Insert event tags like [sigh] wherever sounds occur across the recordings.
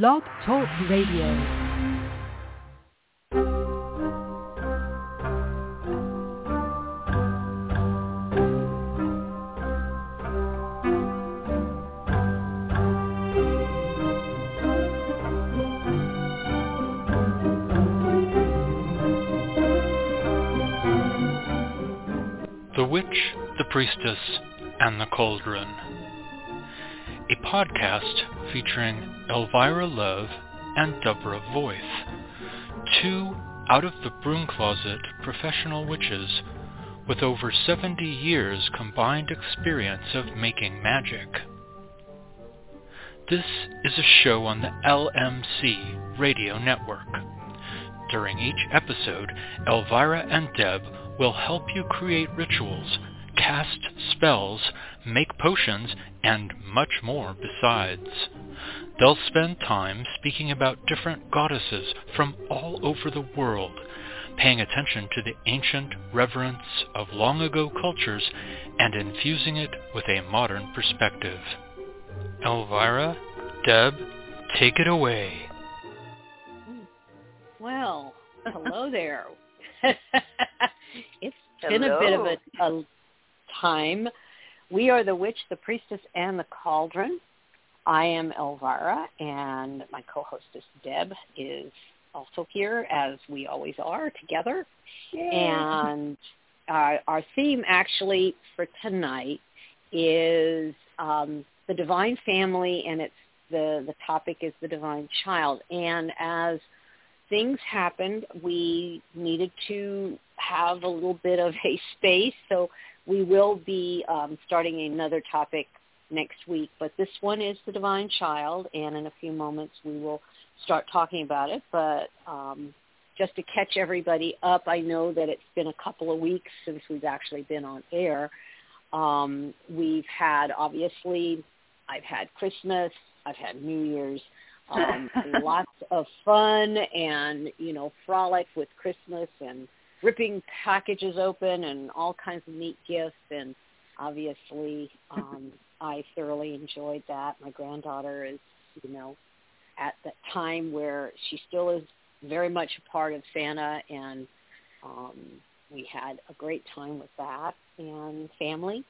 Blog Talk Radio. The Witch, the Priestess, and the Cauldron. A podcast featuring Elvyra Love and Deborah Voith, two out of the broom closet professional witches with over 70 years combined experience of making magic. This is a show on the LMC radio network. During each episode, Elvyra and Deb will help you create rituals, cast spells, make potions, and much more besides. They'll spend time speaking about different goddesses from all over the world, paying attention to the ancient reverence of long ago cultures and infusing it with a modern perspective. Elvyra, Deb, take it away. Well, hello there. [laughs] it's been a bit of a, a time. We are the witch, the priestess, and the cauldron. I am Elvyra, and my co-hostess Deb is also here, as we always are together. Yay. And uh, our theme, actually, for tonight is um, the divine family, and it's the the topic is the divine child. And as things happened, we needed to have a little bit of a [laughs] space, so we will be um, starting another topic next week. But this one is the divine child, and in a few moments we will start talking about it. But um, just to catch everybody up, I know that it's been a couple of weeks since we've actually been on air. Um, we've had obviously, I've had Christmas, I've had New Year's, um, [laughs] lots of fun and you know frolic with Christmas and ripping packages open and all kinds of neat gifts and obviously um, [laughs] I thoroughly enjoyed that. My granddaughter is you know at that time where she still is very much a part of Santa and um, we had a great time with that and family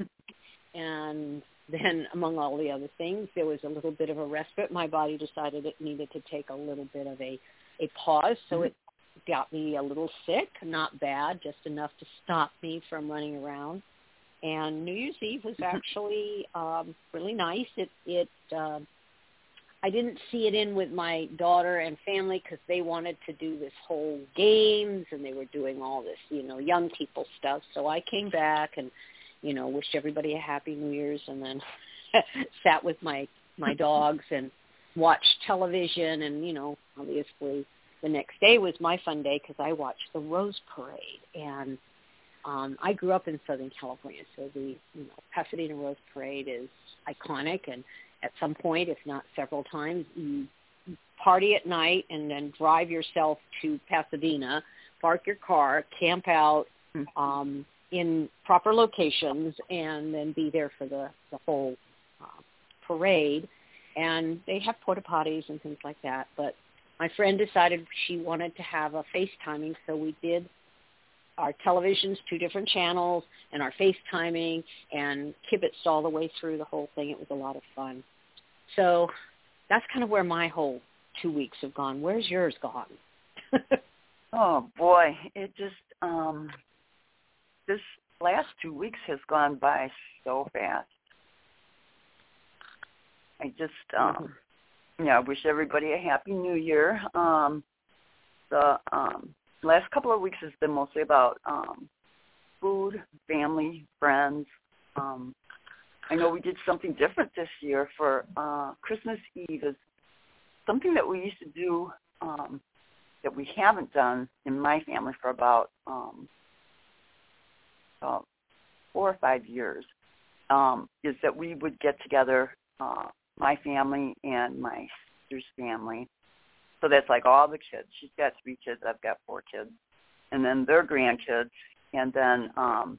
and then among all the other things, there was a little bit of a respite. My body decided it needed to take a little bit of a, a pause, so Mm-hmm. it got me a little sick, not bad, just enough to stop me from running around. And New Year's Eve was actually um, really nice. It it uh, I didn't see it in with my daughter and family because they wanted to do this whole games and they were doing all this you know young people stuff. So I came back and you know, wished everybody a happy New Year's and then [laughs] sat with my my [laughs] dogs and watched television and you know, obviously the next day was my fun day because I watched the Rose Parade and um I grew up in Southern California, so the you know Pasadena Rose Parade is iconic and at some point, if not several times, you party at night and then drive yourself to Pasadena, park your car, camp out, um, in proper locations and then be there for the, the whole uh, parade. And they have porta potties and things like that. But my friend decided she wanted to have a FaceTiming, so we did our televisions, two different channels, and our FaceTiming, and kibitzed all the way through the whole thing. It was a lot of fun. So that's kind of where my whole two weeks have gone. Where's yours gone? [laughs] Oh boy, it just um this last two weeks has gone by so fast. I just um yeah, I wish everybody a happy new year. Um the um last couple of weeks has been mostly about um food, family, friends. Um I know we did something different this year for uh Christmas Eve is something that we used to do um that we haven't done in my family for about um about four or five years um is that we would get together uh my family and my sister's family so that's like all the kids she's got three kids i've got four kids and then their grandkids and then um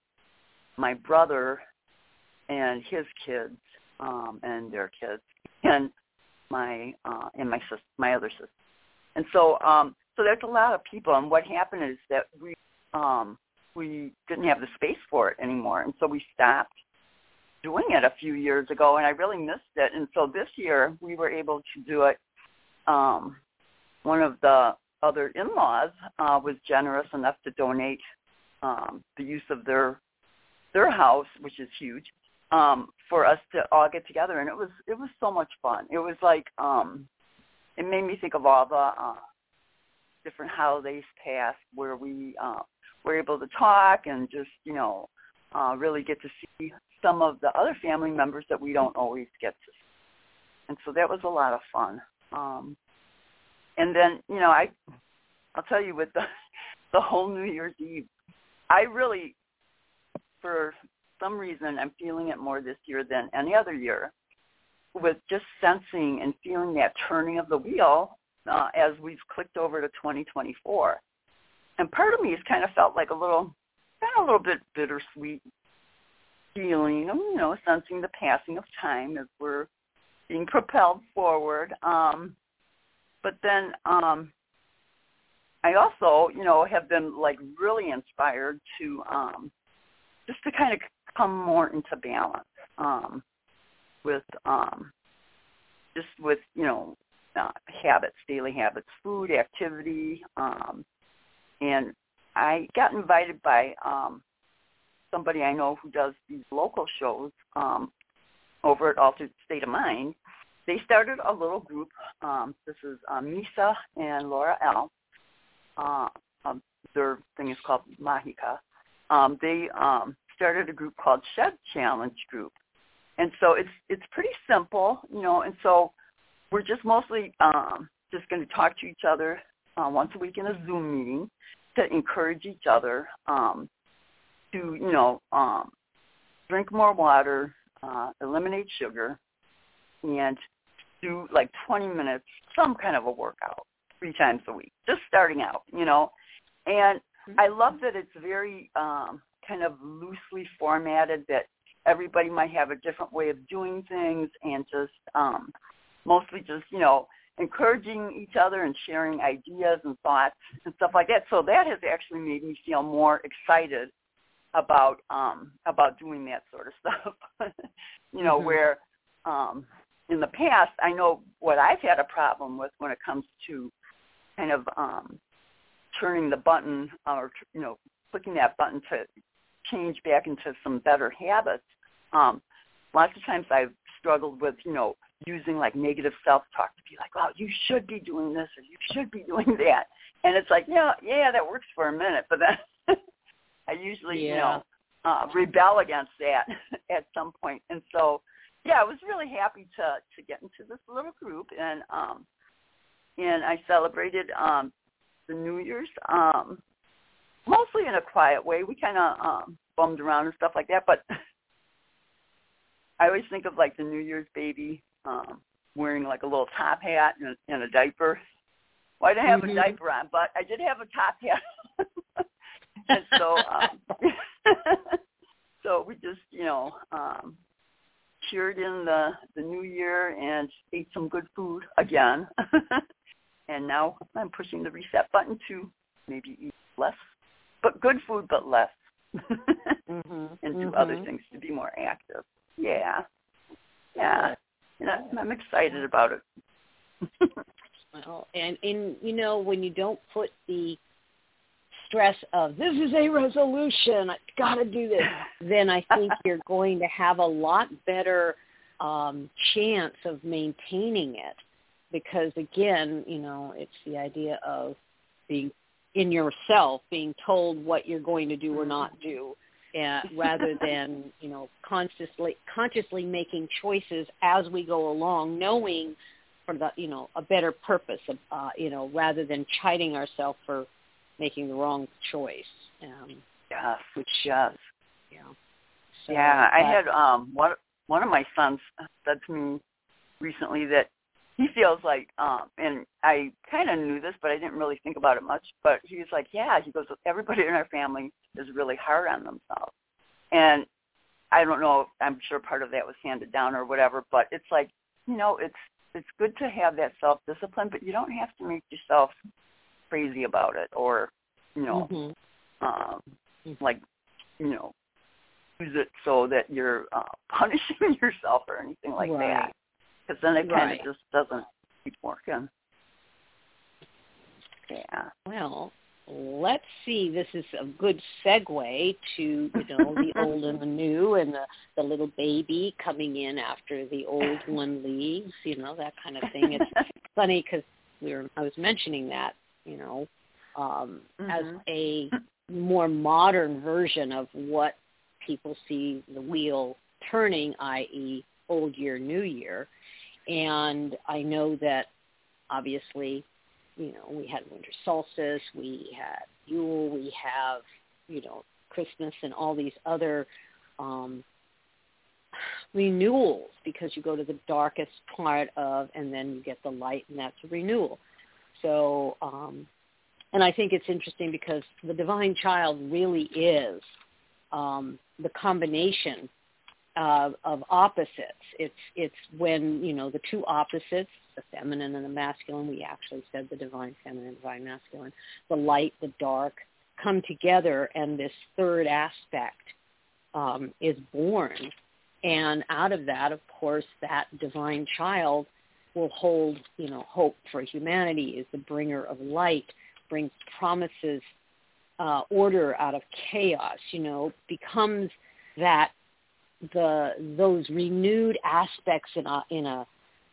my brother and his kids um and their kids and my uh, and my sister, my other sister. And so um, so there's a lot of people. And what happened is that we um, we didn't have the space for it anymore, and so we stopped doing it a few years ago, and I really missed it. And so this year we were able to do it. Um, one of the other in-laws uh, was generous enough to donate um, the use of their their house, which is huge, um, for us to all get together, and it was it was so much fun. It was like um, it made me think of all the uh, different holidays past where we uh, were able to talk and just you know uh, really get to see some of the other family members that we don't always get to see. And so that was a lot of fun. Um, and then you know I I'll tell you with the [laughs] the whole New Year's Eve, I really for some reason I'm feeling it more this year than any other year with just sensing and feeling that turning of the wheel uh, as we've clicked over to 2024. And part of me has kind of felt like a little, kind of a little bit bittersweet feeling, you know, sensing the passing of time as we're being propelled forward. Um, but then um, I also, you know, have been like really inspired to um, just to kind of come more into balance um, with um, just with you know uh, habits, daily habits, food, activity, um, and I got invited by um, somebody I know who does these local shows um, over at Altered State of Mind. They started a little group. Um, this is uh, Misa and Laura L. Uh, um, their thing is called Mahika. Um, they um, started a group called Shed Challenge Group. And so it's it's pretty simple, you know, and so we're just mostly um, just going to talk to each other uh, once a week in a Zoom meeting to encourage each other um, to, you know, um, drink more water, uh, eliminate sugar, and do like 20 minutes, some kind of a workout three times a week, just starting out, you know. And I love that it's very um, kind of loosely formatted that everybody might have a different way of doing things and just um, mostly just, you know, encouraging each other and sharing ideas and thoughts and stuff like that. So that has actually made me feel more excited about um about doing that sort of [laughs] stuff. you know, mm-hmm. where um in the past I know what I've had a problem with when it comes to kind of um turning the button or you know clicking that button to change back into some better habits. Um, lots of times I've struggled with, you know, using like negative self-talk to be like, oh, you should be doing this or you should be [laughs] doing that. And it's like, yeah, yeah, that works for a minute, but then I usually, yeah. you know, uh, rebel against that [laughs] at some point. And so, yeah, I was really happy to to get into this little group, and um, and I celebrated um, the New Year's um, mostly in a quiet way. We kind of um, bummed around and stuff like that, but [laughs] I always think of like the New Year's baby um, wearing like a little top hat and a, and a diaper. Well, I didn't have mm-hmm. a diaper on, but I did have a top hat. [laughs] and so, um, [laughs] so we just, you know, um, cheered in the the new year and ate some good food again. [laughs] and now I'm pushing the reset button to maybe eat less but good food, but less, [laughs] mm-hmm. and do mm-hmm. other things to be more active. Yeah, yeah, and I, I'm excited about it. well, and and you know when you don't put the stress of this is a resolution, I got to do this, [laughs] then I think you're going to have a lot better um, chance of maintaining it because again, you know, it's the idea of being in yourself being told what you're going to do or not mm-hmm. do uh, rather [laughs] than you know consciously consciously making choices as we go along knowing for the you know a better purpose of, uh, you know rather than chiding ourselves for making the wrong choice um yes. which yes yeah. So, yeah i had um one one of my sons said to me recently that he feels like um and I kind of knew this but I didn't really think about it much but he was like yeah he goes everybody in our family is really hard on themselves. And I don't know I'm sure part of that was handed down or whatever but it's like you know it's it's good to have that self discipline, but you don't have to make yourself crazy about it or you know mm-hmm. um like you know use it so that you're uh, [laughs] punishing yourself or anything like right. that because then it kind right. of just doesn't keep working yeah well let's see this is a good segue to you know the [laughs] old and the new and the the little baby coming in after the old one leaves you know that kind of thing it's [laughs] funny because we were i was mentioning that you know, um, mm-hmm. as a more modern version of what people see the wheel turning, i.e., old year, new year. And I know that obviously, you know, we had winter solstice, we had Yule, we have, you know, Christmas and all these other um, renewals because you go to the darkest part of and then you get the light and that's a renewal. So, um, and I think it's interesting because the divine child really is um, the combination of, of opposites. It's it's when you know the two opposites, the feminine and the masculine. We actually said the divine feminine, divine masculine, the light, the dark, come together, and this third aspect um, is born. And out of that, of course, that divine child will hold, you know, hope for humanity, is the bringer of light, brings promises, uh, order out of chaos, you know, becomes that the those renewed aspects in a in a,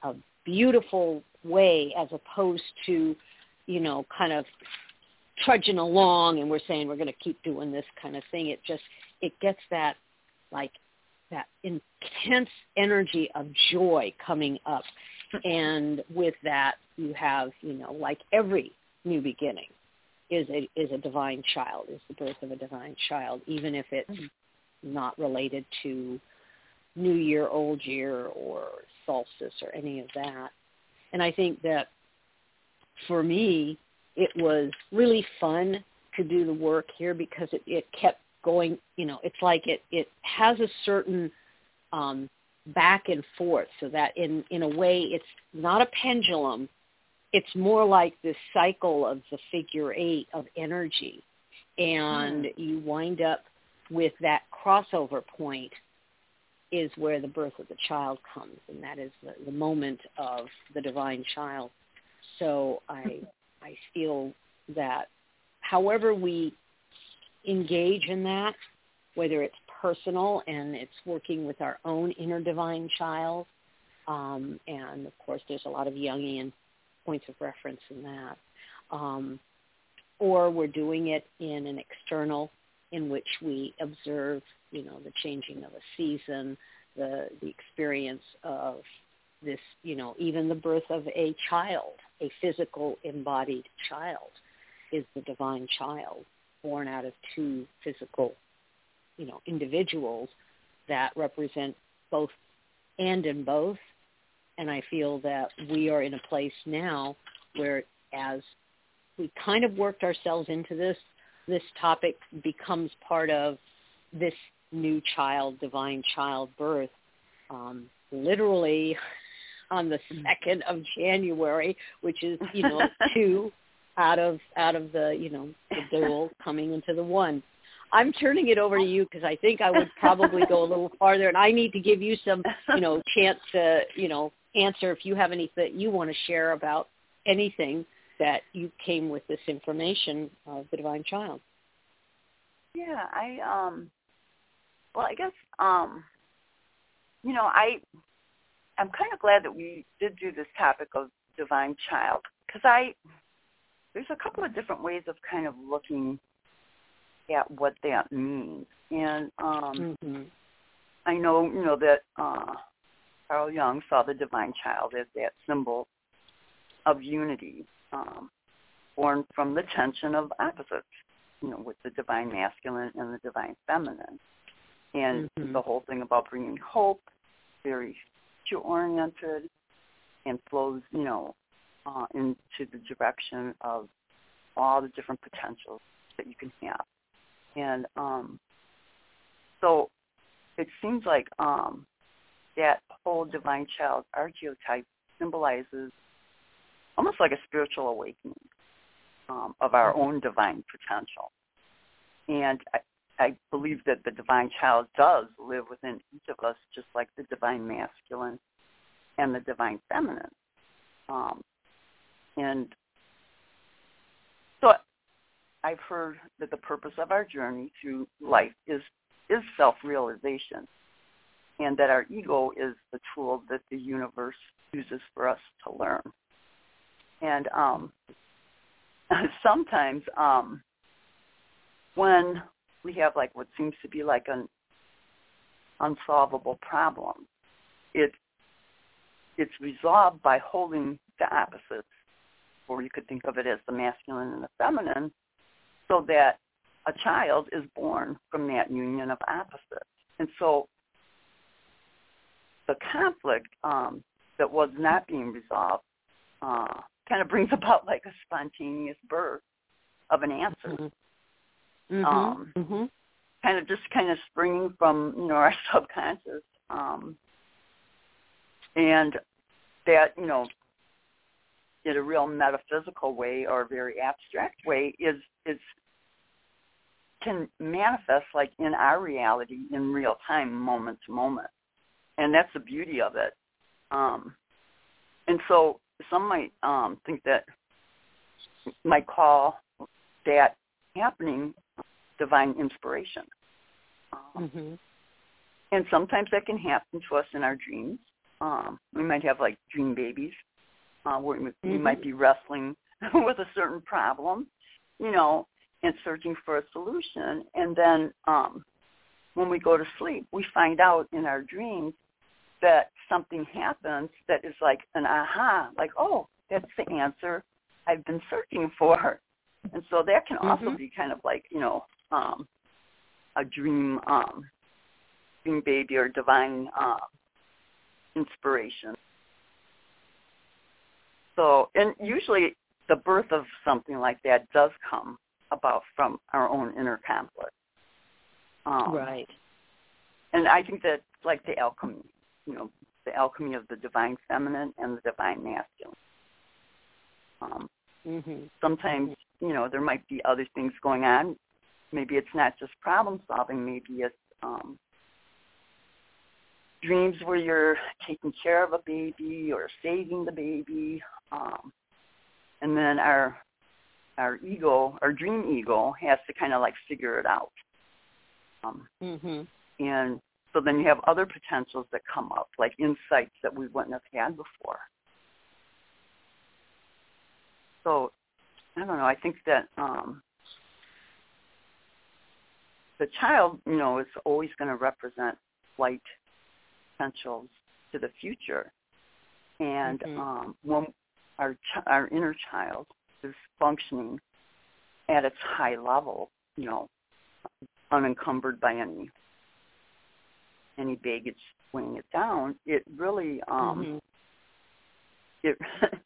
a beautiful way as opposed to, you know, kind of trudging along and we're saying we're going to keep doing this kind of thing. It just it gets that like that intense energy of joy coming up and with that you have you know like every new beginning is a is a divine child is the birth of a divine child even if it's mm-hmm. not related to new year old year or solstice or any of that and i think that for me it was really fun to do the work here because it, it kept going you know it's like it it has a certain um back and forth so that in in a way it's not a pendulum. It's more like this cycle of the figure eight of energy. And mm. you wind up with that crossover point is where the birth of the child comes. And that is the, the moment of the divine child. So i i feel that however we engage in that whether it's personal and it's working with our own inner divine child. Um, and of course, there's a lot of Jungian points of reference in that. Um, or we're doing it in an external in which we observe, you know, the changing of a season, the the experience of this, you know, even the birth of a child, a physical embodied child, is the divine child born out of two physical you know individuals that represent both and in both and i feel that we are in a place now where as we kind of worked ourselves into this this topic becomes part of this new child divine childbirth um, literally on the second of January, which is you know [laughs] two out of out of the you know the dual coming into the one. I'm turning it over to you because I think I would probably go a little [laughs] farther, and I need to give you some, you know, [laughs] chance to, you know, answer if you have anything you want to share about anything that you came with this information of the divine child. Yeah, I um, well, I guess um, you know, I I'm kind of glad that we did do this topic of divine child because I there's a couple of different ways of kind of looking at what that means. And um, mm-hmm. I know, you know, that uh, Carl Jung saw the divine child as that symbol of unity, um, born from the tension of opposites, you know, with the divine masculine and the divine feminine. And mm-hmm. the whole thing about bringing hope, very future-oriented, and flows, you know, uh, into the direction of all the different potentials that you can have. And um, so it seems like um, that whole divine child archetype symbolizes almost like a spiritual awakening um, of our Mm-hmm. own divine potential. And I, I believe that the divine child does live within each of us, just like the divine masculine and the divine feminine. Um, and I've heard that the purpose of our journey through life is is self-realization, and that our ego is the tool that the universe uses for us to learn. And um, [laughs] sometimes um, when we have like what seems to be like an unsolvable problem, it it's resolved by holding the opposites, or you could think of it as the masculine and the feminine, so that a child is born from that union of opposites. And so the conflict um, that was not being resolved uh, kind of brings [laughs] about like a spontaneous birth of an answer. Mm-hmm. Um, mm-hmm. kind of just kind of springing from you know [laughs] our subconscious um and that you know in a real metaphysical way or a very abstract way is is can manifest like in our reality in real time moment to moment and that's the beauty of it um and so some might um think that might call that happening divine inspiration um, Mm-hmm. and sometimes that can happen to us in our dreams. Um, we might have like dream babies. Uh, where we, we Mhm. might be wrestling [laughs] with a certain problem, you know, and searching for a solution. And then um, when we go to sleep, we find out in our dreams that something happens that is like an aha, like, oh, that's the answer I've been searching for. And so that can also Mhm. be kind of like, you know, um, a dream um, dream baby or divine uh, inspiration. So, and usually the birth of something like that does come about from our own inner conflict. Um, right. And I think that like the alchemy, you know, the alchemy of the divine feminine and the divine masculine. Um, Mm-hmm. sometimes, you know, there might be other things going on. Maybe it's not just problem solving. Maybe it's um, dreams where you're taking care of a baby or saving the baby. Um, and then our our ego, our dream ego, has to kind of like figure it out. Um, Mm-hmm. and so then you have other potentials that come up, like insights that we wouldn't have had before. So I don't know. I think that um, the child, you know, is always going to represent light potentials to the future, and Mhm. um, when our ch- our inner child is functioning at its high level, you know, unencumbered by any any baggage weighing it down, it really um, mm-hmm. it [laughs]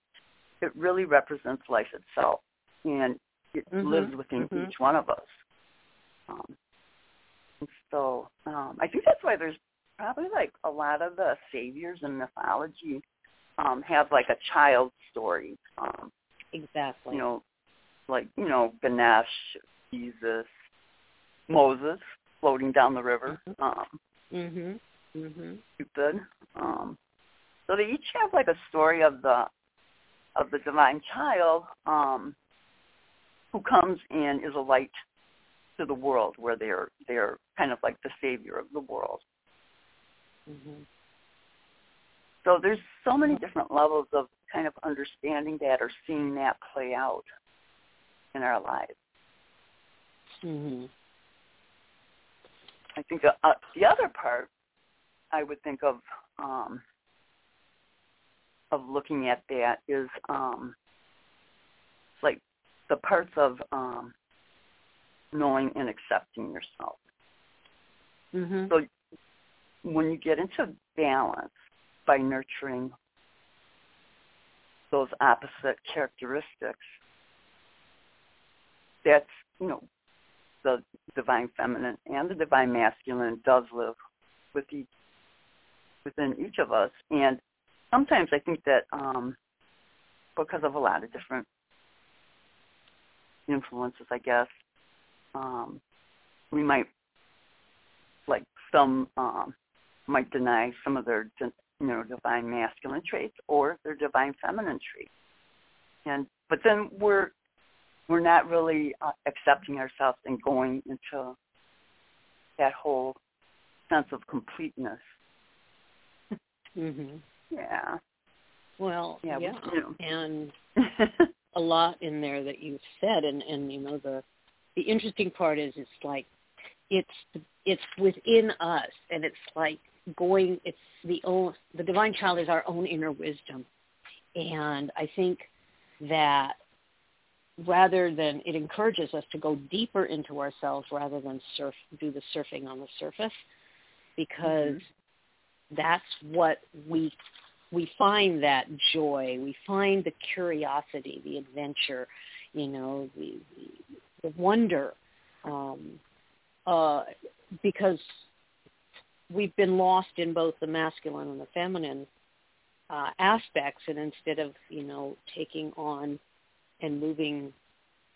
it really represents life itself, and it Mhm, lives within mhm. each one of us. Um, so um, I think that's why there's probably like a lot of the saviors in mythology um, have like a child story. Um, Exactly. you know, like you know Ganesh, Jesus, Moses floating down the river. Um, Mhm. Mhm. Cupid. Um, so they each have like a story of the of the divine child um, who comes and is a light to the world, where they're they're kind of like the savior of the world. Mhm. So there's so many different levels of kind of understanding that or seeing that play out in our lives. Mhm. I think the, uh, the other part I would think of um, of looking at that is um, like the parts of um, knowing and accepting yourself. Mhm. So when you get into balance by nurturing those opposite characteristics, that's you know the divine feminine and the divine masculine does live with each within each of us. And sometimes I think that um, because of a lot of different influences, I guess, um, we might like some um, might deny some of their you know divine masculine traits or their divine feminine traits, and but then we're we're not really uh, accepting ourselves and going into that whole sense of completeness. Mhm. Yeah. Well, Yeah, yeah, you know. and [laughs] a lot in there that you've said, and and you know the the interesting part is it's like it's it's within us, and it's like going. It's the own the divine child is our own inner wisdom, and I think that rather than it encourages us to go deeper into ourselves rather than surf do the surfing on the surface because that's what we we find that joy we find the curiosity the adventure you know the the, the wonder um uh because we've been lost in both the masculine and the feminine uh aspects and instead of you know taking on and moving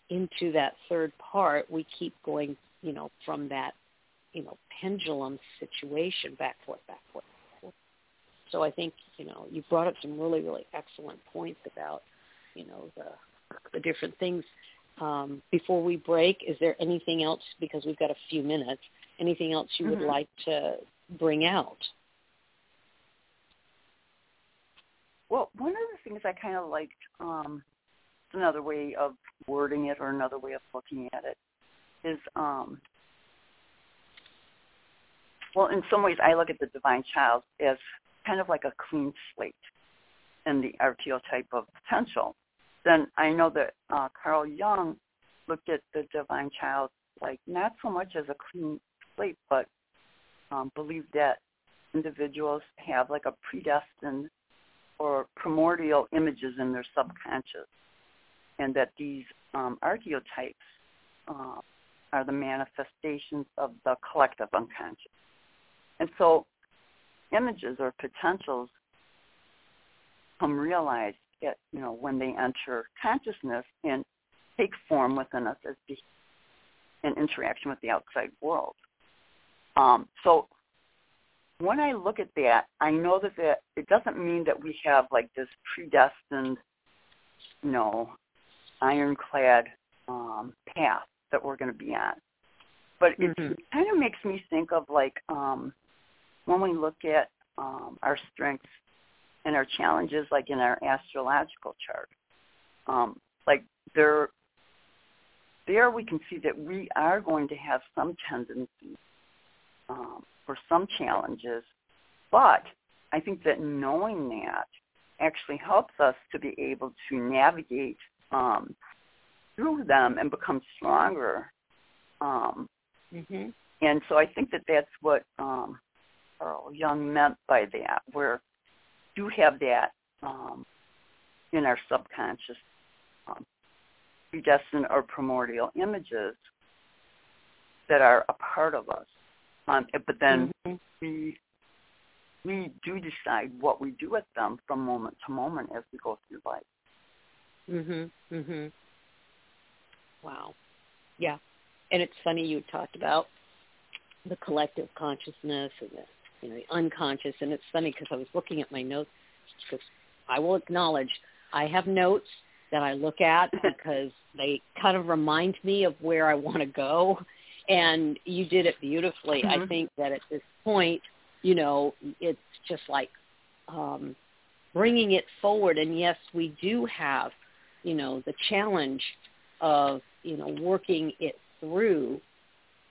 into that third part, we keep going, you know, from that, you know, pendulum situation back forth, back forth, back forth. So I think, you know, you brought up some really, really excellent points about, you know, the the different things. Um, before we break, is there anything else, because we've got a few minutes, anything else you would Mhm. like to bring out? Well, one of the things I kind of liked, um, another way of wording it or another way of looking at it, is, um, well, in some ways I look at the divine child as kind of like a clean slate in the archetype of potential. Then I know that uh, Carl Jung looked at the divine child like not so much as a clean slate, but um, believed that individuals have like a predestined or primordial images in their subconscious, and that these um, archetypes uh, are the manifestations of the collective unconscious. And so images or potentials come realized at, you know, when they enter consciousness and take form within us as be- an interaction with the outside world. Um, so when I look at that, I know that, that it doesn't mean that we have like this predestined, you know, ironclad um, path that we're going to be on. But it Mhm. kind of makes me think of like um, when we look at um, our strengths and our challenges, like in our astrological chart. Um, like there, there we can see that we are going to have some tendencies um, for some challenges, but I think that knowing that actually helps us to be able to navigate um, through them and become stronger. Um, Mhm. and so I think that that's what um, Carl Jung meant by that, where do have that um, in our subconscious um, predestined or primordial images that are a part of us. Um, but then Mhm. we we do decide what we do with them from moment to moment as we go through life. Mhm. Mhm. Wow. Yeah. And it's funny you talked about the collective consciousness and the you know the unconscious and it's funny because I was looking at my notes because I will acknowledge I have notes that I look at [laughs] because they kind of remind me of where I want to go and you did it beautifully. I Mhm. think that at this point, you know, it's just like um bringing it forward and yes, we do have you know the challenge of you know working it through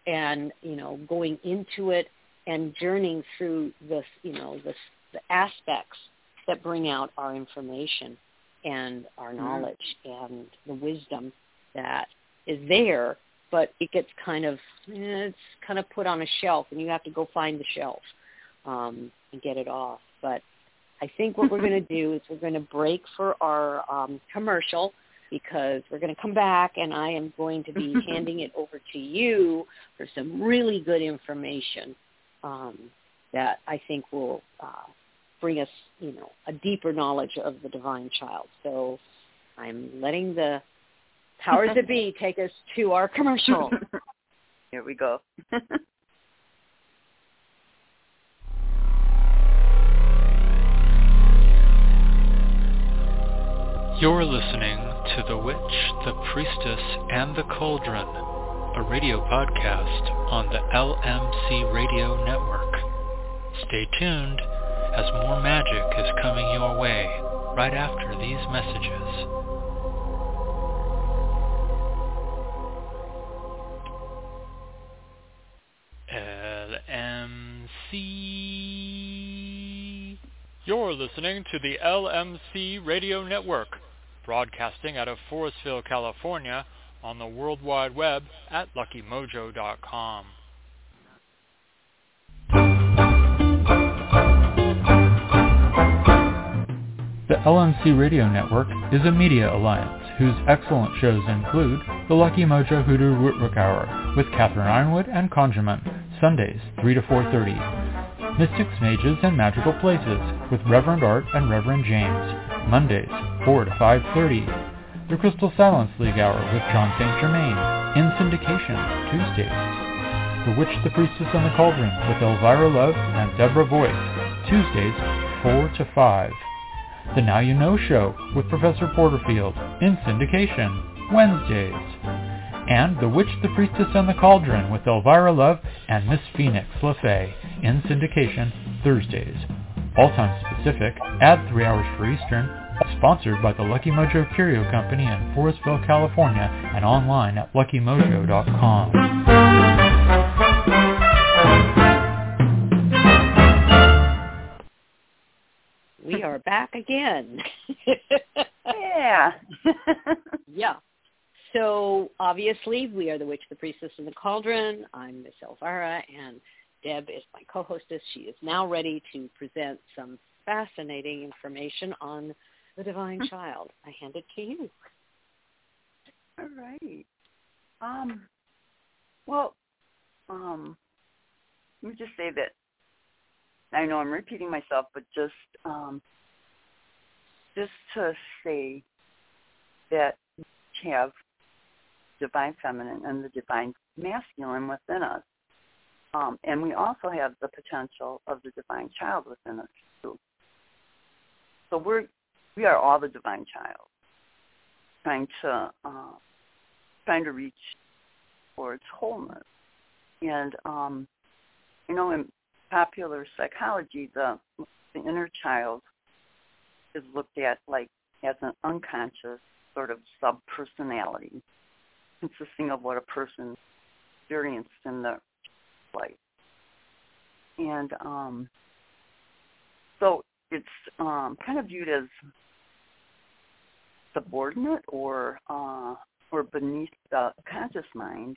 and you know going into it and journeying through the you know the the aspects that bring out our information and our Mhm. knowledge and the wisdom that is there but it gets kind of eh, it's kind of put on a shelf and you have to go find the shelf um and get it off but I think what we're going [laughs] to do is we're going to break for our um, commercial because we're going to come back and I am going to be [laughs] handing it over to you for some really good information um, that I think will uh, bring us, you know, a deeper knowledge of the divine child. So I'm letting the powers that [laughs] be take us to our commercial. [laughs] Here we go. [laughs] You're listening to The Witch, the Priestess, and the Cauldron, a radio podcast on the LMC Radio Network. Stay tuned as more magic is coming your way right after these messages. You're listening to the LMC Radio Network, broadcasting out of Forestville, California, on the World Wide Web at luckymojo.com. The LMC Radio Network is a media alliance whose excellent shows include The Lucky Mojo Hoodoo Rootwork Hour with Catherine Yronwode and Conjurman, Sundays 3 to 4.30. Mystics, Mages, and Magical Places with Reverend Art and Reverend James, Mondays 4 to 5.30. The Crystal Silence League Hour with John St. Germain, in syndication, Tuesdays. The Witch, the Priestess, and the Cauldron with Elvyra Love and Deborah Voith, Tuesdays 4 to 5. The Now You Know Show with Professor Porterfield, in syndication, Wednesdays. And The Witch, the Priestess, and the Cauldron with Elvyra Love and Miss Phoenix LeFae, in syndication, Thursdays. All times Pacific, add 3 hours for Eastern, sponsored by the Lucky Mojo Curio Company in Forestville, California, and online at luckymojo.com. we are back again. [laughs] yeah. [laughs] yeah. So obviously we are the Witch, the Priestess, and the Cauldron. I'm Miss Elvyra, and Deb is my co-hostess. She is now ready to present some fascinating information on the Divine Child. I hand it to you. All right. Um, well, um, let me just say that I know I'm repeating myself, but just um, just to say that we have divine feminine and the divine masculine within us. Um, and we also have the potential of the divine child within us too. So we're we are all the divine child, trying to uh, trying to reach towards wholeness. And um, you know, in popular psychology, the the inner child is looked at like as an unconscious sort of sub personality consisting of what a person experienced in the life. And um, so it's um, kind of viewed as subordinate or uh, or beneath the conscious mind.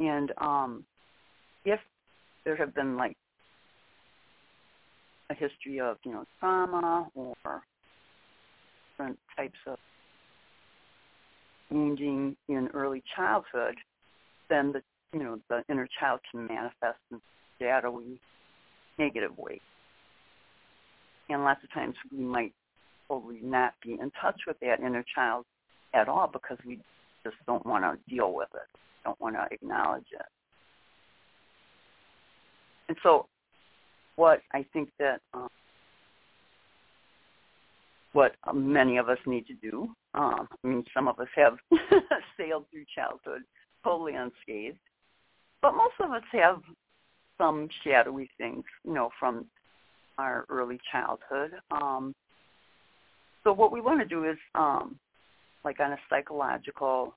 And um, if there have been like a history of you know trauma or different types of wounding in early childhood, then the you know the inner child can manifest in shadowy, negative ways. And lots of times we might totally not be in touch with that inner child at all because we just don't want to deal with it, don't want to acknowledge it. And so, what I think that um, what many of us need to do. Um, I mean, some of us have [laughs] sailed through childhood totally unscathed, but most of us have some shadowy things, you know, from our early childhood. Um, so what we want to do is, um, like on a psychological,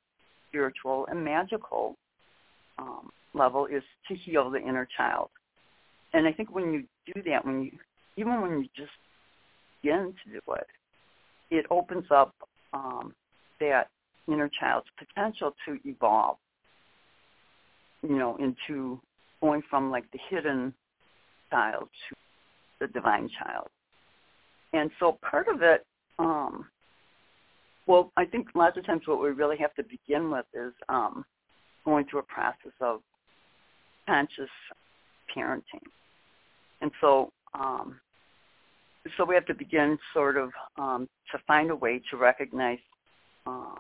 spiritual, and magical um, level, is to heal the inner child. And I think when you do that, when you even when you just begin to do it, it opens up um, that inner child's potential to evolve, you know, into going from like the hidden child to the divine child. And so part of it, um, well, I think lots of times what we really have to begin with is um, going through a process of conscious parenting. And so um, so we have to begin sort of um, to find a way to recognize uh,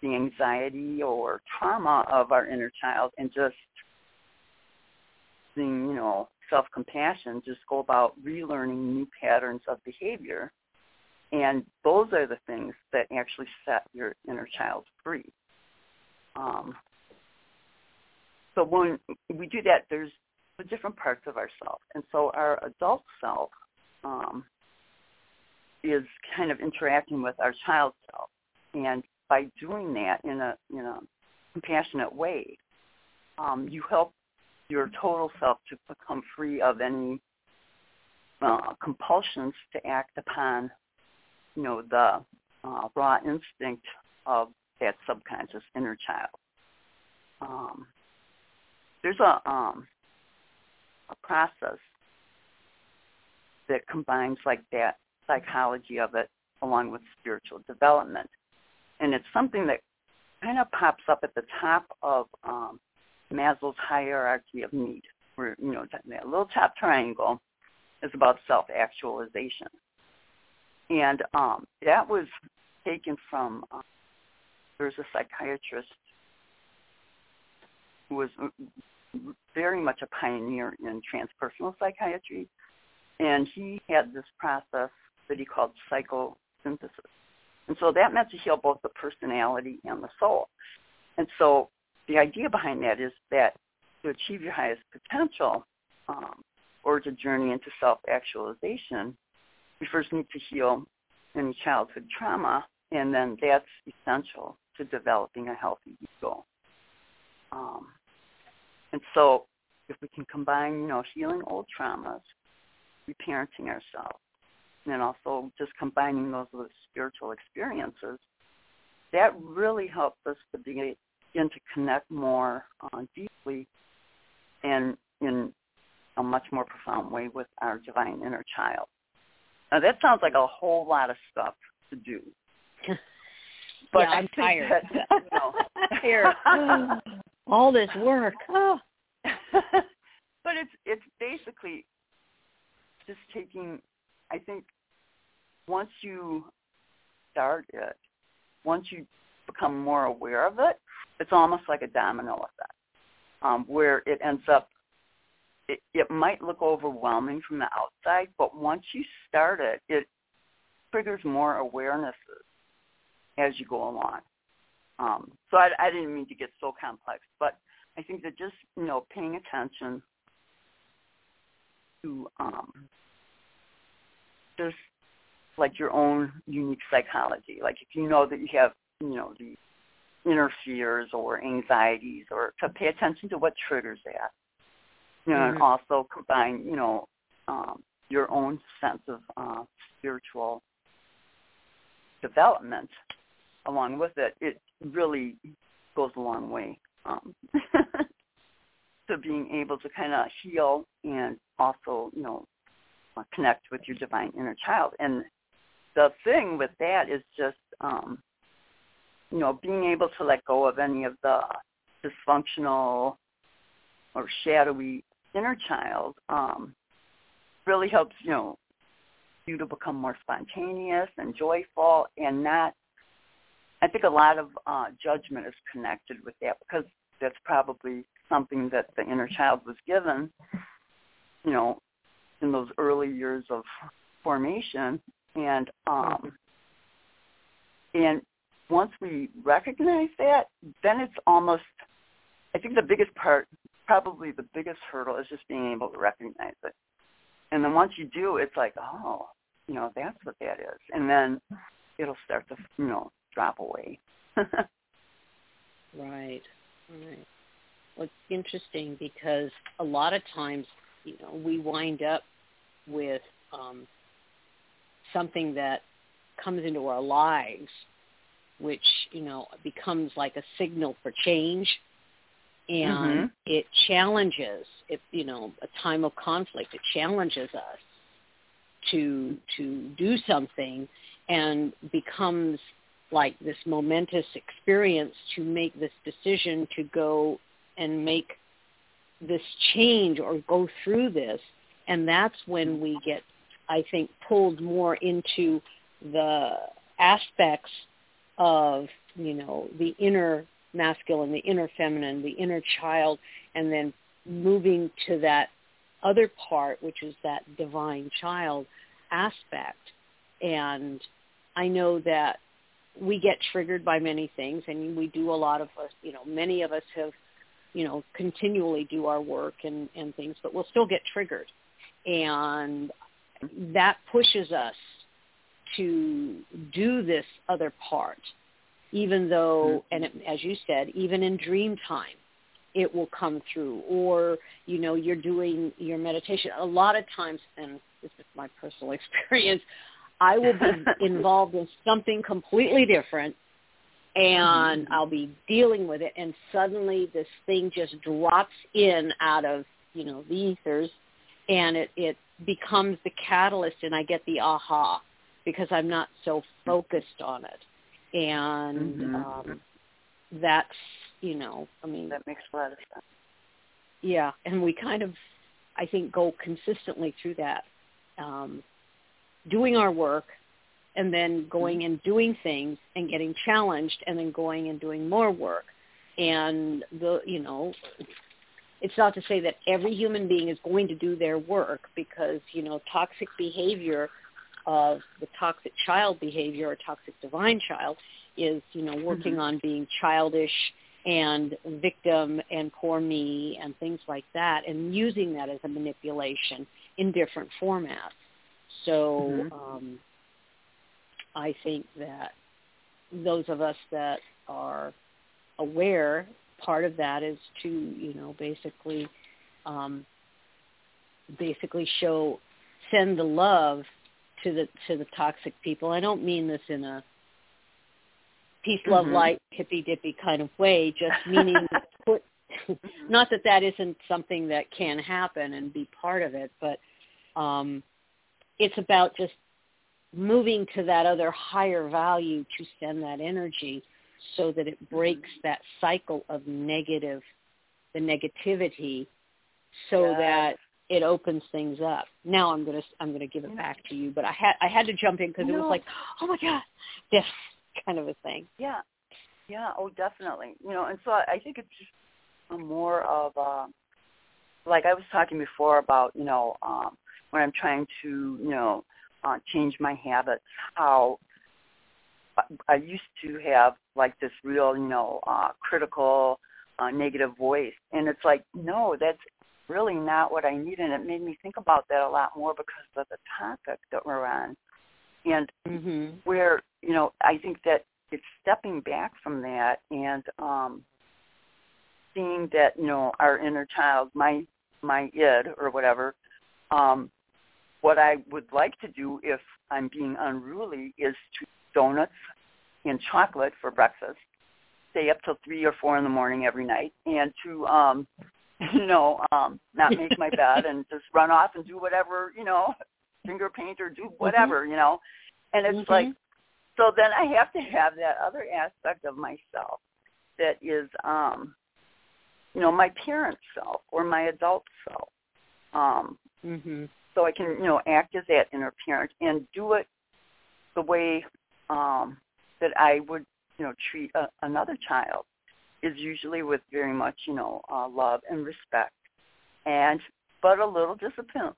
the anxiety or trauma of our inner child and just being, you know, self-compassion, just go about relearning new patterns of behavior. And those are the things that actually set your inner child free. Um, so when we do that, there's the different parts of ourselves. And so our adult self um, is kind of interacting with our child self. And by doing that in a, in a compassionate way, um, you help your total self to become free of any uh, compulsions to act upon, you know, the uh, raw instinct of that subconscious inner child. Um, there's a um, a process that combines like that psychology of it along with spiritual development. And it's something that kind of pops up at the top of um, Maslow's hierarchy of need, where, you know, that little top triangle is about self-actualization. And um, that was taken from, uh, there's a psychiatrist who was very much a pioneer in transpersonal psychiatry, and he had this process that he called psychosynthesis. And so that meant to heal both the personality and the soul. And so the idea behind that is that to achieve your highest potential um, or to journey into self-actualization, we first need to heal any childhood trauma, and then that's essential to developing a healthy ego. Um, and so if we can combine, you know, healing old traumas, reparenting ourselves, and also just combining those with spiritual experiences, that really helps us to begin to connect more uh, deeply and in a much more profound way with our divine inner child. Now that sounds like a whole lot of stuff to do. [laughs] But yeah, I'm tired. That, [laughs] you know, [laughs] Here. all this work. Oh. but it's it's basically just taking. I think once you start it, once you become more aware of it, it's almost like a domino effect, um, where it ends up. It, it might look overwhelming from the outside, but once you start it, it triggers more awarenesses as you go along. Um, so I, I didn't mean to get so complex, but I think that just you know paying attention to um, just like your own unique psychology. Like if you know that you have you know the inner fears or anxieties, or to pay attention to what triggers that. You know, mm-hmm. and also combine you know um, your own sense of uh, spiritual development along with it. It really goes a long way um, [laughs] to being able to kind of heal and also, you know, connect with your divine inner child. And the thing with that is just, um, you know, being able to let go of any of the dysfunctional or shadowy inner child um, really helps, you know, you to become more spontaneous and joyful and not I think a lot of uh, judgment is connected with that because that's probably something that the inner child was given, you know, in those early years of formation. And um, and once we recognize that, then it's almost, I think the biggest part, probably the biggest hurdle is just being able to recognize it. And then once you do, it's like, oh, you know, that's what that is. And then it'll start to, you know, drop away. [laughs] right, right. Well, it's interesting because a lot of times, you know, we wind up with um, something that comes into our lives, which you know becomes like a signal for change, and mm-hmm. it challenges. If you know a time of conflict, it challenges us to to do something, and becomes like this momentous experience to make this decision to go and make this change or go through this and that's when we get I think, pulled more into the aspects of, you know, the inner masculine, the inner feminine, the inner child, and then moving to that other part, which is that divine child aspect. And I know that we get triggered by many things, and we do a lot of us, you know, many of us have, you know, continually do our work and, and things, but we'll still get triggered. And that pushes us to do this other part, even though, mm-hmm. and it, as you said, even in dream time, it will come through. Or, you know, you're doing your meditation. A lot of times, and this is my personal [laughs] experience, I will be [laughs] involved in something completely different and mm-hmm. I'll be dealing with it and suddenly this thing just drops in out of, you know, the ethers and it, it becomes the catalyst and I get the aha because I'm not so focused on it. And mm-hmm. um that's, you know, I mean that makes a lot of sense. Yeah, and we kind of I think go consistently through that. Um doing our work and then going mm-hmm. and doing things and getting challenged and then going and doing more work. And the you know it's not to say that every human being is going to do their work because, you know, toxic behavior of the toxic child behavior or toxic divine child is, you know, working mm-hmm. on being childish and victim and poor me and things like that and using that as a manipulation in different formats. So mm-hmm. um, I think that those of us that are aware part of that is to you know basically um, basically show send the love to the to the toxic people. I don't mean this in a peace, love, mm-hmm. light, hippy dippy kind of way. Just meaning [laughs] put, [laughs] not that that isn't something that can happen and be part of it, but um, it's about just moving to that other higher value to send that energy so that it breaks that cycle of negative, the negativity, so yes. that it opens things up. Now I'm gonna I'm gonna give it back to you, but I had I had to jump in because no. it was like, oh my god, [laughs] this kind of a thing. Yeah, yeah, oh definitely. You know, and so I think it's just more of uh, like I was talking before about you know um, when I'm trying to you know uh, change my habits, how I used to have like this real, you know, uh, critical, uh, negative voice, and it's like, no, that's really not what I need, and it made me think about that a lot more because of the topic that we're on, and mm-hmm. where you know I think that it's stepping back from that and um, seeing that you know our inner child, my my id or whatever, um, what I would like to do if I'm being unruly is to donuts and chocolate for breakfast, stay up till three or four in the morning every night, and to um, [laughs] you know, um, not [laughs] make my bed and just run off and do whatever, you know, [laughs] finger paint or do mm-hmm. whatever, mm-hmm. you know. And it's mm-hmm. like so then I have to have that other aspect of myself that is um you know, my parent self or my adult self. Um mhm. So I can, you know, act as that inner parent and do it the way um, that I would, you know, treat a, another child is usually with very much, you know, uh, love and respect, and but a little discipline.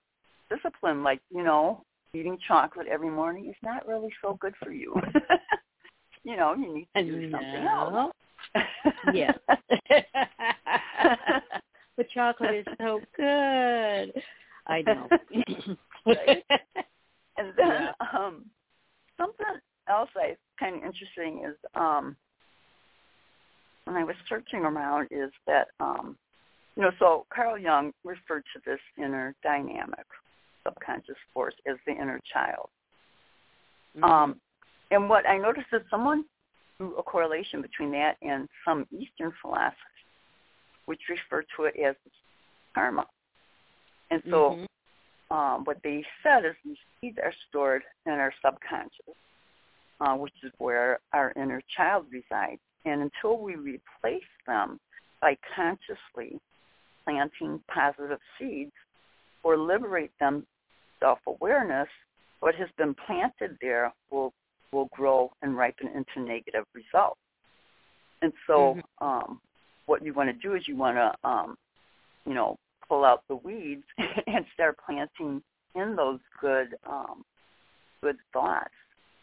Discipline, like you know, eating chocolate every morning is not really so good for you. [laughs] you know, you need to do something else. yes. [laughs] [laughs] the chocolate is so good. I [laughs] know. right? [laughs] And then yeah. um something else I kind of interesting is um, when I was searching around is that um, you know so Carl Jung referred to this inner dynamic subconscious force as the inner child. Mm-hmm. Um, and what I noticed is someone drew a correlation between that and some Eastern philosophy, which refer to it as karma. And so mm-hmm um, what they said is these seeds are stored in our subconscious, uh, which is where our inner child resides. And until we replace them by consciously planting positive seeds or liberate them self-awareness, what has been planted there will will grow and ripen into negative results. And so, mm-hmm. um, what you want to do is you want to, um, you know, pull out the weeds [laughs] and start planting in those good, um, good thoughts,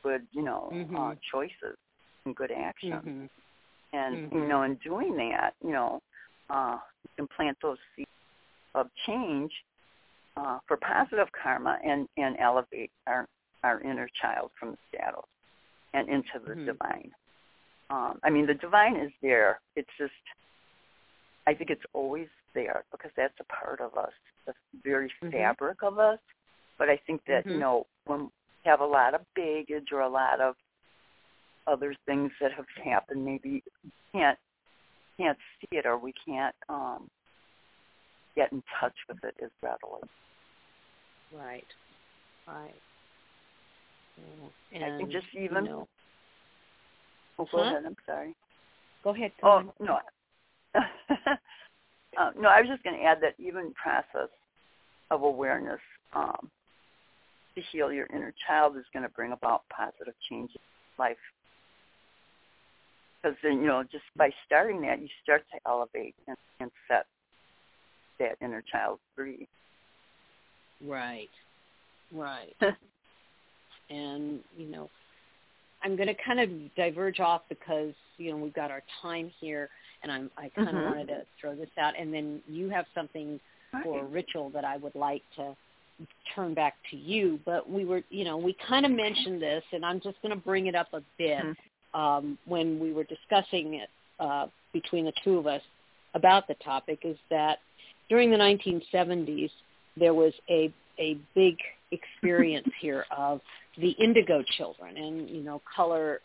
good, you know, mm-hmm. uh, choices and good actions. Mm-hmm. And you mm-hmm. know, in doing that, you know, uh, you can plant those seeds of change uh, for positive karma and and elevate our our inner child from the shadows and into the mm-hmm. divine. Um, I mean, the divine is there. It's just, I think it's always there because that's a part of us, the very mm-hmm. fabric of us. But I think that mm-hmm. you know when we have a lot of baggage or a lot of other things that have happened, maybe we can't can't see it or we can't um, get in touch with it as readily. Right. Right. And, I think just even. You know, oh, go huh? ahead. I'm sorry. Go ahead. Go oh on. no. [laughs] uh, no, I was just going to add that even process of awareness um, to heal your inner child is going to bring about positive change in life. Because then, you know, just by starting that, you start to elevate and, and set that inner child free. Right. Right. [laughs] and you know i'm going to kind of diverge off because you know we've got our time here and i'm i kind mm-hmm. of wanted to throw this out and then you have something right. for ritual that i would like to turn back to you but we were you know we kind of mentioned this and i'm just going to bring it up a bit mm-hmm. um, when we were discussing it uh, between the two of us about the topic is that during the 1970s there was a a big experience [laughs] here of the indigo children and you know color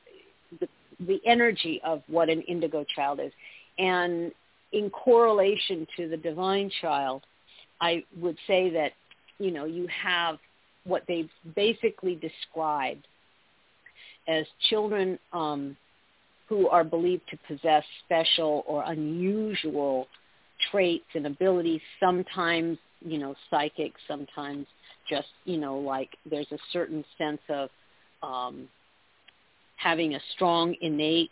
the, the energy of what an indigo child is and in correlation to the divine child i would say that you know you have what they've basically described as children um, who are believed to possess special or unusual traits and abilities sometimes you know psychic sometimes just you know like there's a certain sense of um, having a strong innate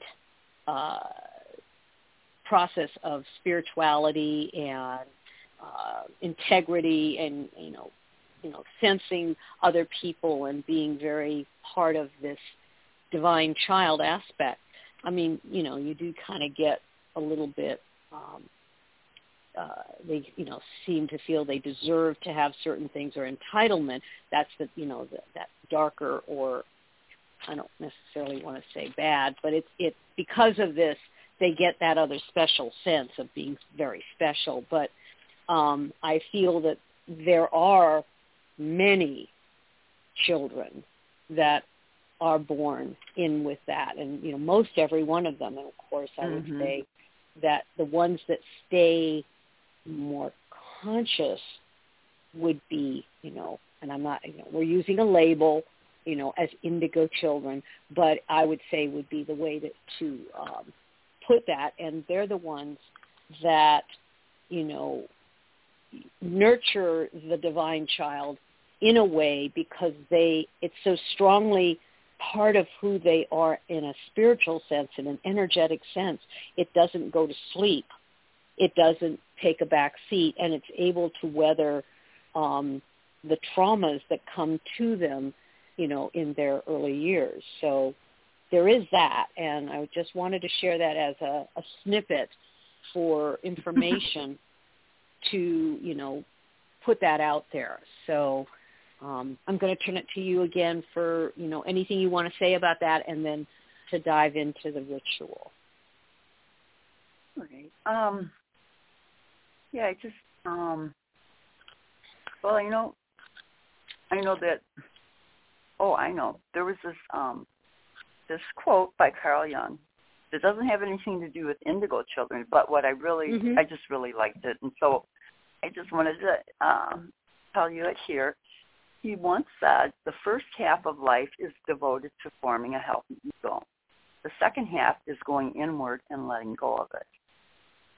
uh, process of spirituality and uh, integrity and you know you know sensing other people and being very part of this divine child aspect. I mean you know you do kind of get a little bit um, uh, they you know seem to feel they deserve to have certain things or entitlement. That's the you know the, that darker or I don't necessarily want to say bad but it's it because of this they get that other special sense of being very special but um, I feel that there are many children that are born in with that and you know most every one of them and of course I would mm-hmm. say that the ones that stay more conscious would be, you know, and I'm not, you know, we're using a label, you know, as indigo children, but I would say would be the way to, to um, put that. And they're the ones that, you know, nurture the divine child in a way because they, it's so strongly part of who they are in a spiritual sense, in an energetic sense. It doesn't go to sleep it doesn't take a back seat and it's able to weather um, the traumas that come to them, you know, in their early years. So there is that, and I just wanted to share that as a, a snippet for [laughs] information to, you know, put that out there. So um, I'm going to turn it to you again for, you know, anything you want to say about that, and then to dive into the ritual. All right. Um, yeah, I just um well, you know I know that oh, I know. There was this um this quote by Carl Jung that doesn't have anything to do with indigo children, but what I really mm-hmm. I just really liked it and so I just wanted to um tell you it here. He once said the first half of life is devoted to forming a healthy ego. The second half is going inward and letting go of it.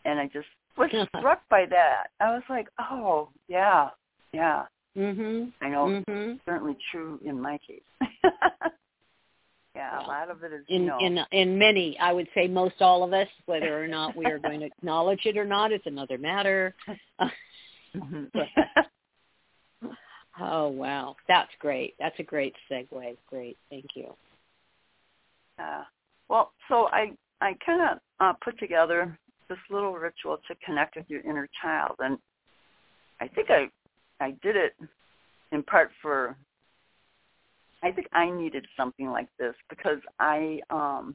And I just was struck by that. I was like, oh yeah, yeah. Mhm. I know Mhm. certainly true in my case. [laughs] yeah, a lot of it is in know, in in many i would say most all of us whether or not we are going to [laughs] acknowledge it or not is another matter. Mhm. [laughs] oh wow. That's great. That's a great segue. Great. Thank you. Uh, well, so I I kind of uh, put together this little ritual to connect with your inner child, and I think I I did it in part for. I think I needed something like this because I um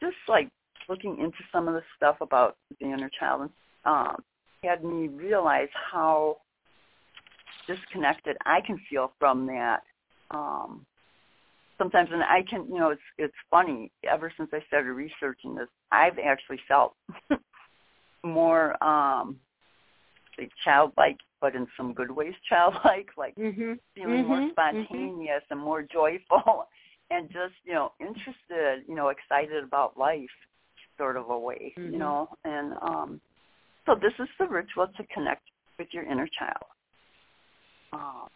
just like looking into some of the stuff about the inner child and um had me realize how disconnected I can feel from that um sometimes. And I can you know it's it's funny ever since I started researching this I've actually felt [laughs] more um say childlike but in some good ways [laughs] childlike like mhm feeling more Mhm, spontaneous and more joyful [laughs] and just you know interested you know excited about life sort of a way you know and um so this is the ritual to connect with your inner child. Um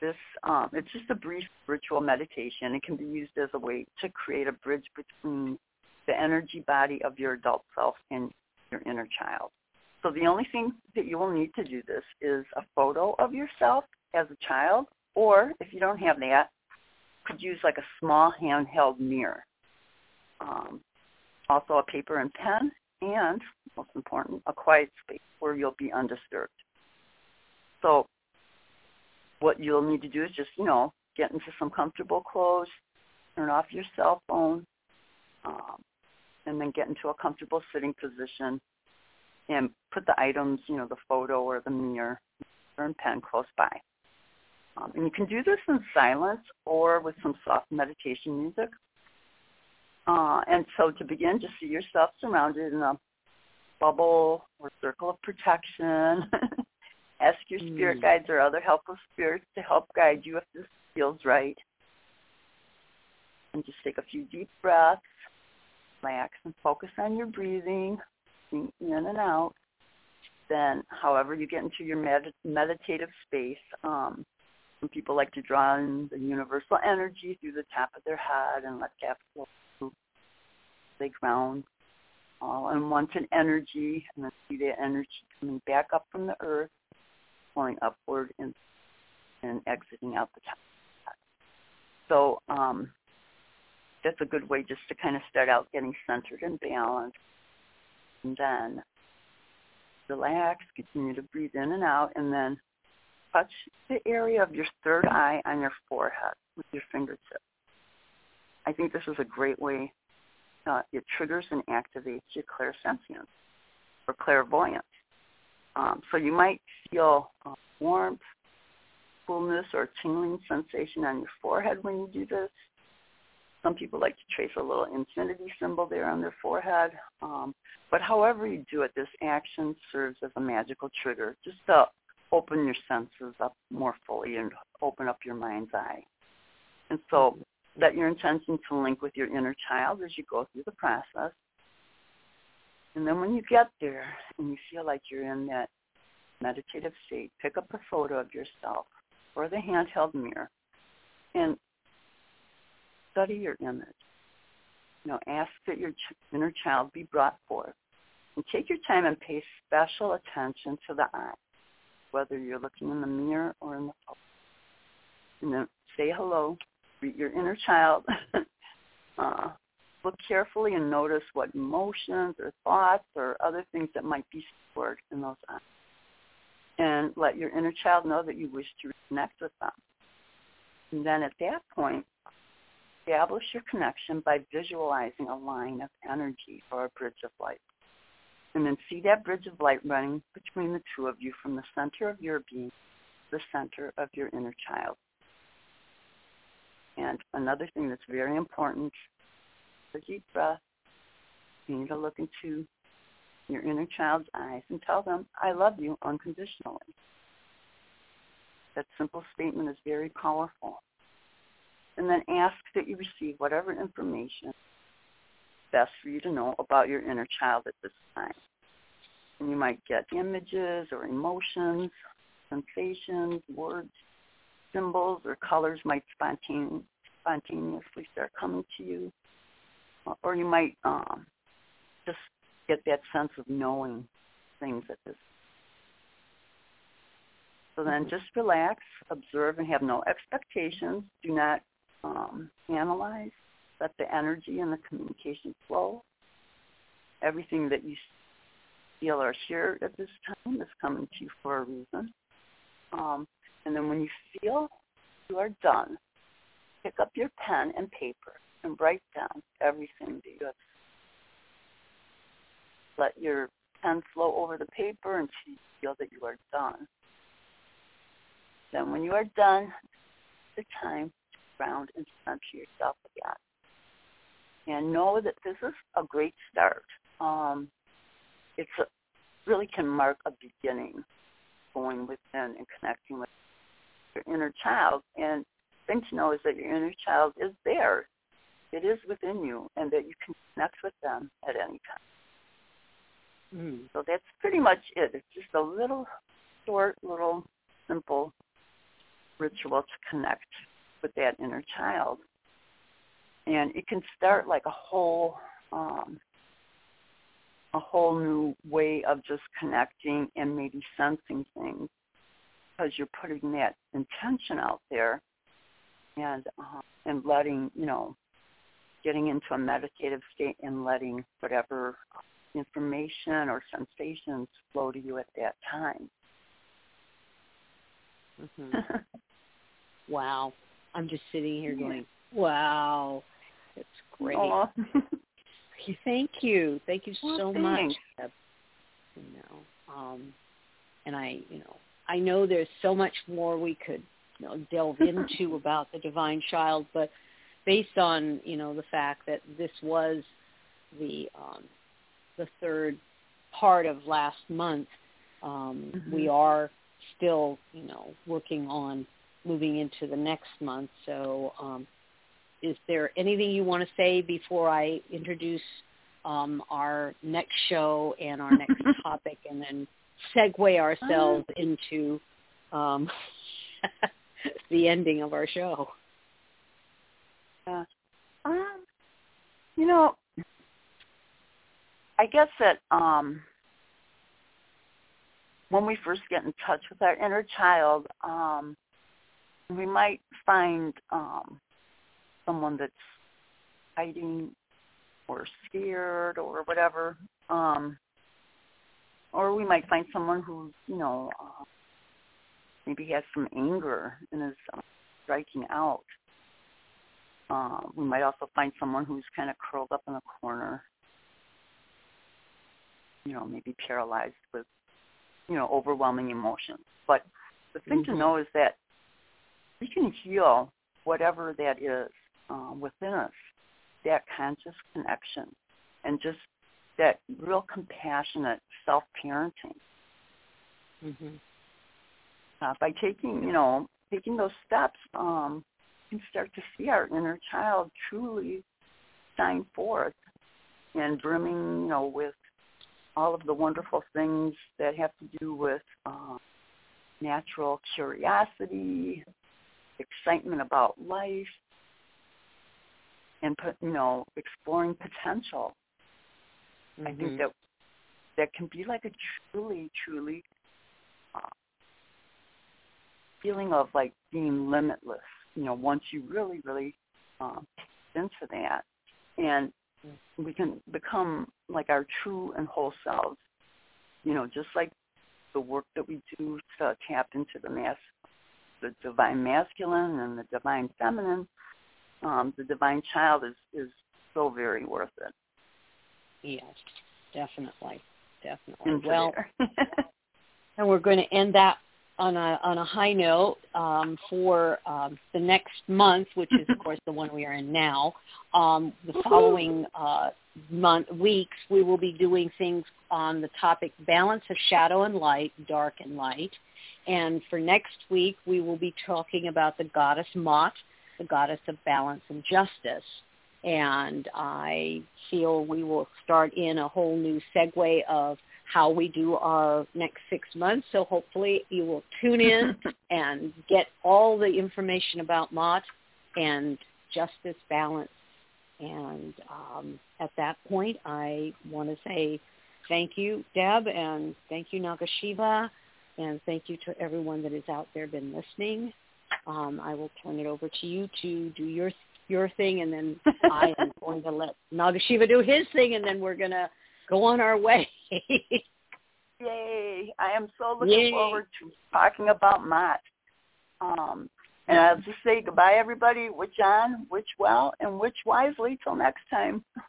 this um, it's just a brief ritual meditation. It can be used as a way to create a bridge between the energy body of your adult self and your inner child. So the only thing that you will need to do this is a photo of yourself as a child, or if you don't have that, could use like a small handheld mirror. Um, also a paper and pen, and most important, a quiet space where you'll be undisturbed. So what you'll need to do is just, you know, get into some comfortable clothes, turn off your cell phone, um, and then get into a comfortable sitting position and put the items, you know, the photo or the mirror or pen close by. Um, and you can do this in silence or with some soft meditation music. Uh, and so to begin, just see yourself surrounded in a bubble or circle of protection. [laughs] Ask your spirit Mm. guides or other helpful spirits to help guide you if this feels right. And just take a few deep breaths. Relax and focus on your breathing, in and out. Then, however you get into your med- meditative space, um, some people like to draw in the universal energy through the top of their head and let that flow through. They ground all unwanted energy and then see that energy coming back up from the earth flowing upward and and exiting out the top. So um, that's a good way just to kind of start out getting centered and balanced. And then relax, continue to breathe in and out, and then touch the area of your third eye on your forehead with your fingertips. I think this is a great way. Uh, it triggers and activates your clairsentience or clairvoyance. Um, so you might feel uh, warmth, coolness, or tingling sensation on your forehead when you do this. Some people like to trace a little infinity symbol there on their forehead. Um, but however you do it, this action serves as a magical trigger just to open your senses up more fully and open up your mind's eye. And so set your intention to link with your inner child as you go through the process. And then when you get there and you feel like you're in that meditative state, pick up a photo of yourself or the handheld mirror and study your image. You know, ask that your inner child be brought forth. And take your time and pay special attention to the eye, whether you're looking in the mirror or in the photo. And then say hello, greet your inner child. [laughs] uh, look carefully and notice what emotions or thoughts or other things that might be stored in those eyes. And let your inner child know that you wish to reconnect with them. And then at that point, establish your connection by visualizing a line of energy or a bridge of light. And then see that bridge of light running between the two of you from the center of your being to the center of your inner child. And another thing that's very important a deep breath. You need to look into your inner child's eyes and tell them, I love you unconditionally. That simple statement is very powerful. And then ask that you receive whatever information is best for you to know about your inner child at this time. And you might get images or emotions sensations, words, symbols, or colors might spontane, spontaneously start coming to you. Or you might um, just get that sense of knowing things at this. So then just relax, observe, and have no expectations. Do not um, analyze. Let the energy and the communication flow. Everything that you feel or share at this time is coming to you for a reason. Um, and then when you feel you are done, pick up your pen and paper and write down everything that you have. Let your pen flow over the paper until you feel that you are done. Then when you are done, the time ground and center yourself again. And know that this is a great start. Um, it's a, really can mark a beginning going within and connecting with your inner child. And the thing to know is that your inner child is there. It is within you and that you can connect with them at any time. Mm. So that's pretty much it. It's just a little short, little simple ritual to connect with that inner child. And it can start like a whole um, a whole new way of just connecting and maybe sensing things because you're putting that intention out there and uh, and letting you know getting into a meditative state and letting whatever information or sensations flow to you at that time. Mm-hmm. [laughs] wow. I'm just sitting here going, wow, that's great. [laughs] Thank you. Thank you well, so thanks. much. You know, um, and I, you know, I know there's so much more we could you know, delve [laughs] into about the divine child, but based on you know the fact that this was the um, the third part of last month, um, mm-hmm. we are still you know working on moving into the next month. So um, is there anything you want to say before I introduce um, our next show and our next [laughs] topic, and then segue ourselves uh, into um, [laughs] the ending of our show? Uh, um, you know, I guess that um, when we first get in touch with our inner child, um, we might find um, someone that's hiding or scared or whatever. Um, or we might find someone who, you know, uh, maybe has some anger and is uh, striking out. Uh, we might also find someone who's kind of curled up in a corner, you know, maybe paralyzed with, you know, overwhelming emotions. But the thing mm-hmm. to know is that we can heal whatever that is uh, within us, that conscious connection, and just that real compassionate self-parenting. Mm-hmm. Uh, by taking, you know, taking those steps, um, we can start to see our inner child truly shine forth and brimming, you know, with all of the wonderful things that have to do with uh, natural curiosity, excitement about life, and put, you know, exploring potential. Mm-hmm. I think mm-hmm. that that can be like a truly, truly uh, feeling of like being limitless. You know, once you really, really uh, into that, and we can become like our true and whole selves. You know, just like the work that we do to tap into the mass, the divine masculine and the divine feminine um, the divine child is is so very worth it. Yes, definitely, definitely. Into well, [laughs] and we're going to end that on a on a high note um, for um, the next month, which is of [laughs] course the one we are in now. Um, the following uh, month weeks, we will be doing things on the topic balance of shadow and light, dark and light. And for next week, we will be talking about the goddess Ma'at, the goddess of balance and justice. and I feel we will start in a whole new segue of how we do our next six months. So hopefully you will tune in [laughs] and get all the information about Ma'at and justice balance. And um, at that point, I want to say thank you, Deb, and thank you, Nagashiva, and thank you to everyone that is out there been listening. Um, I will turn it over to you to do your your thing, and then [laughs] I am going to let Nagashiva do his thing, and then we're going to go on our way. [laughs] Yay! I am so looking Yay. forward to talking about Ma'at. Um, and I'll just say goodbye, everybody. Witch on, witch well, and witch wisely. Till next time. [laughs]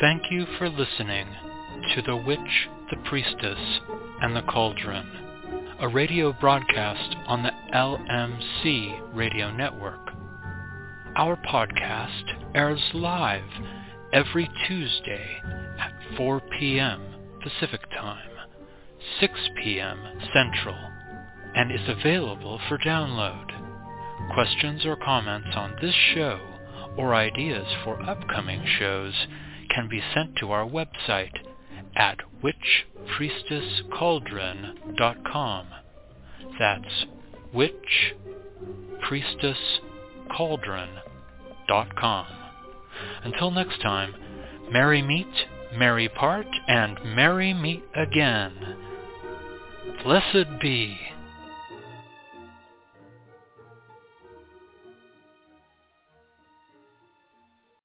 Thank you for listening to The Witch, the Priestess, and the Cauldron, a radio broadcast on the LMC radio network. Our podcast airs live every Tuesday at 4 p.m. Pacific Time, 6 p.m. Central, and is available for download. Questions or comments on this show or ideas for upcoming shows can be sent to our website at witchpriestesscauldron.com. That's witchpriestesscauldron.com. Until next time, merry meet, merry part, and merry meet again. Blessed be